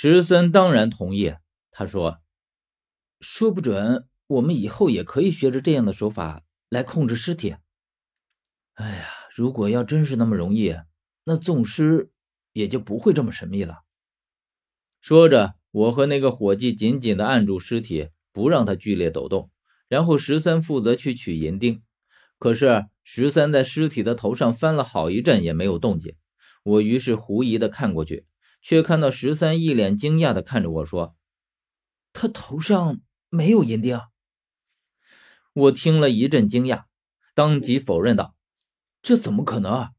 石森当然同意。他说：“说不准我们以后也可以学着这样的手法来控制尸体。”哎呀，如果要真是那么容易，那纵尸也就不会这么神秘了。说着，我和那个伙计紧紧的按住尸体，不让它剧烈抖动。然后十三负责去取银钉。可是十三在尸体的头上翻了好一阵，也没有动静。我于是狐疑的看过去，却看到十三一脸惊讶的看着我说：“他头上没有银钉。”我听了一阵惊讶，当即否认道：“这怎么可能？啊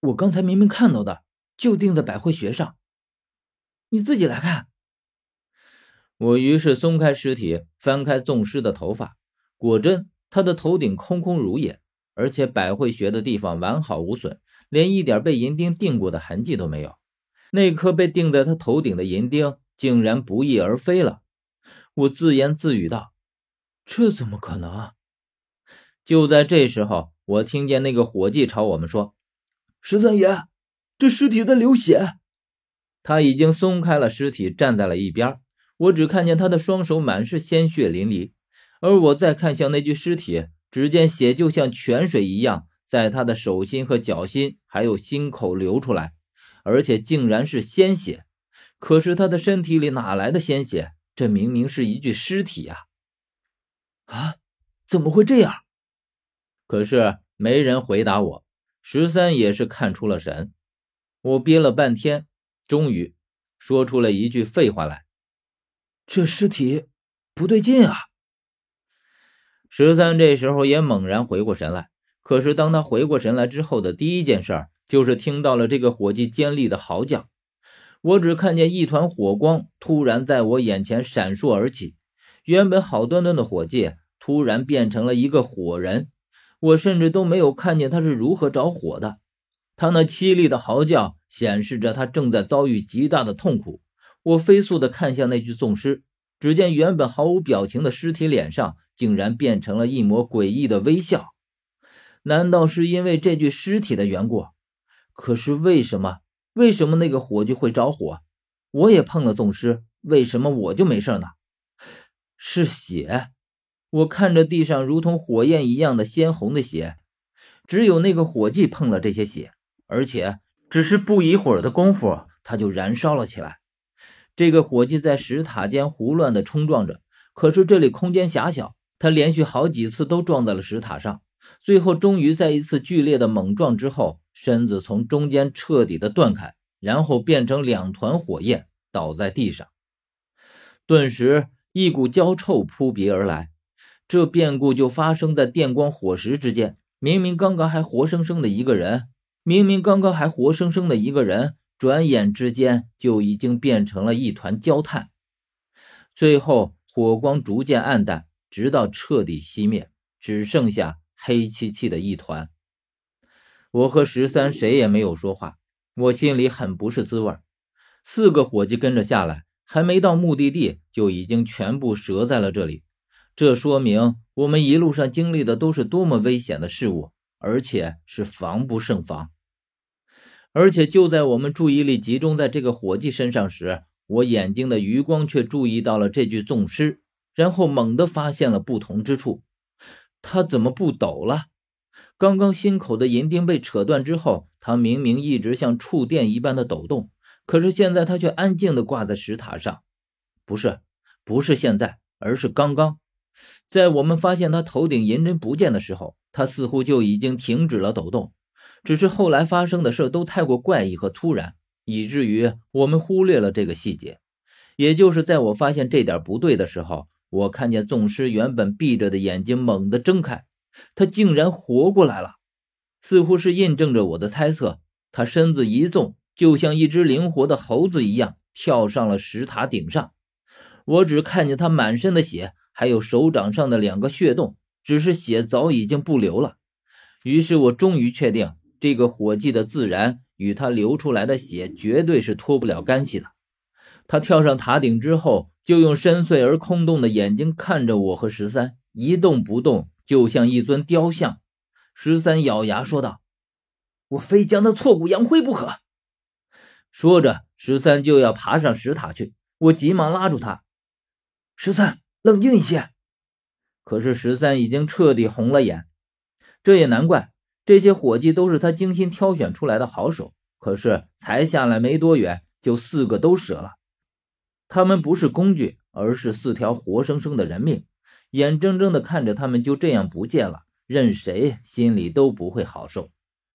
我刚才明明看到的，就钉在百会穴上。你自己来看。”我于是松开尸体，翻开纵尸的头发，果真他的头顶空空如也，而且百会穴的地方完好无损。连一点被银钉钉过的痕迹都没有，那颗被钉在他头顶的银钉竟然不翼而飞了。我自言自语道：“这怎么可能？”就在这时候，我听见那个伙计朝我们说：“十三爷，这尸体在流血。”他已经松开了尸体，站在了一边。我只看见他的双手满是鲜血淋漓，而我再看向那具尸体，只见血就像泉水一样。在他的手心和脚心，还有心口流出来，而且竟然是鲜血。可是他的身体里哪来的鲜血？这明明是一具尸体呀！啊，怎么会这样？可是没人回答我。十三也是看出了神。我憋了半天，终于说出了一句废话来：“这尸体不对劲啊！”十三这时候也猛然回过神来。可是，当他回过神来之后的第一件事儿，就是听到了这个伙计尖利的嚎叫。我只看见一团火光突然在我眼前闪烁而起，原本好端端的伙计突然变成了一个火人。我甚至都没有看见他是如何着火的。他那凄厉的嚎叫显示着他正在遭遇极大的痛苦。我飞速地看向那具纵尸，只见原本毫无表情的尸体脸上竟然变成了一抹诡异的微笑。难道是因为这具尸体的缘故？可是为什么？为什么那个火炬会着火？我也碰了纵尸，为什么我就没事呢？是血！我看着地上如同火焰一样的鲜红的血，只有那个火计碰了这些血，而且只是不一会儿的功夫，它就燃烧了起来。这个火计在石塔间胡乱地冲撞着，可是这里空间狭小，它连续好几次都撞在了石塔上。最后，终于在一次剧烈的猛撞之后，身子从中间彻底的断开，然后变成两团火焰，倒在地上。顿时，一股焦臭扑鼻而来。这变故就发生在电光火石之间。明明刚刚还活生生的一个人，明明刚刚还活生生的一个人，转眼之间就已经变成了一团焦炭。最后，火光逐渐暗淡，直到彻底熄灭，只剩下。黑漆漆的一团，我和十三谁也没有说话，我心里很不是滋味。四个伙计跟着下来，还没到目的地，就已经全部折在了这里。这说明我们一路上经历的都是多么危险的事物，而且是防不胜防。而且就在我们注意力集中在这个伙计身上时，我眼睛的余光却注意到了这具纵尸，然后猛地发现了不同之处。他怎么不抖了？刚刚心口的银钉被扯断之后，他明明一直像触电一般的抖动，可是现在他却安静的挂在石塔上。不是，不是现在，而是刚刚，在我们发现他头顶银针不见的时候，他似乎就已经停止了抖动。只是后来发生的事都太过怪异和突然，以至于我们忽略了这个细节。也就是在我发现这点不对的时候。我看见纵尸原本闭着的眼睛猛地睁开，他竟然活过来了，似乎是印证着我的猜测。他身子一纵，就像一只灵活的猴子一样跳上了石塔顶上。我只看见他满身的血，还有手掌上的两个血洞，只是血早已经不流了。于是我终于确定，这个火计的自燃与他流出来的血绝对是脱不了干系的。他跳上塔顶之后。就用深邃而空洞的眼睛看着我和十三，一动不动，就像一尊雕像。十三咬牙说道：“我非将他挫骨扬灰不可。”说着，十三就要爬上石塔去，我急忙拉住他：“十三，冷静一些。”可是十三已经彻底红了眼。这也难怪，这些伙计都是他精心挑选出来的好手。可是才下来没多远，就四个都折了。他们不是工具，而是四条活生生的人命，眼睁睁的看着他们就这样不见了，任谁心里都不会好受。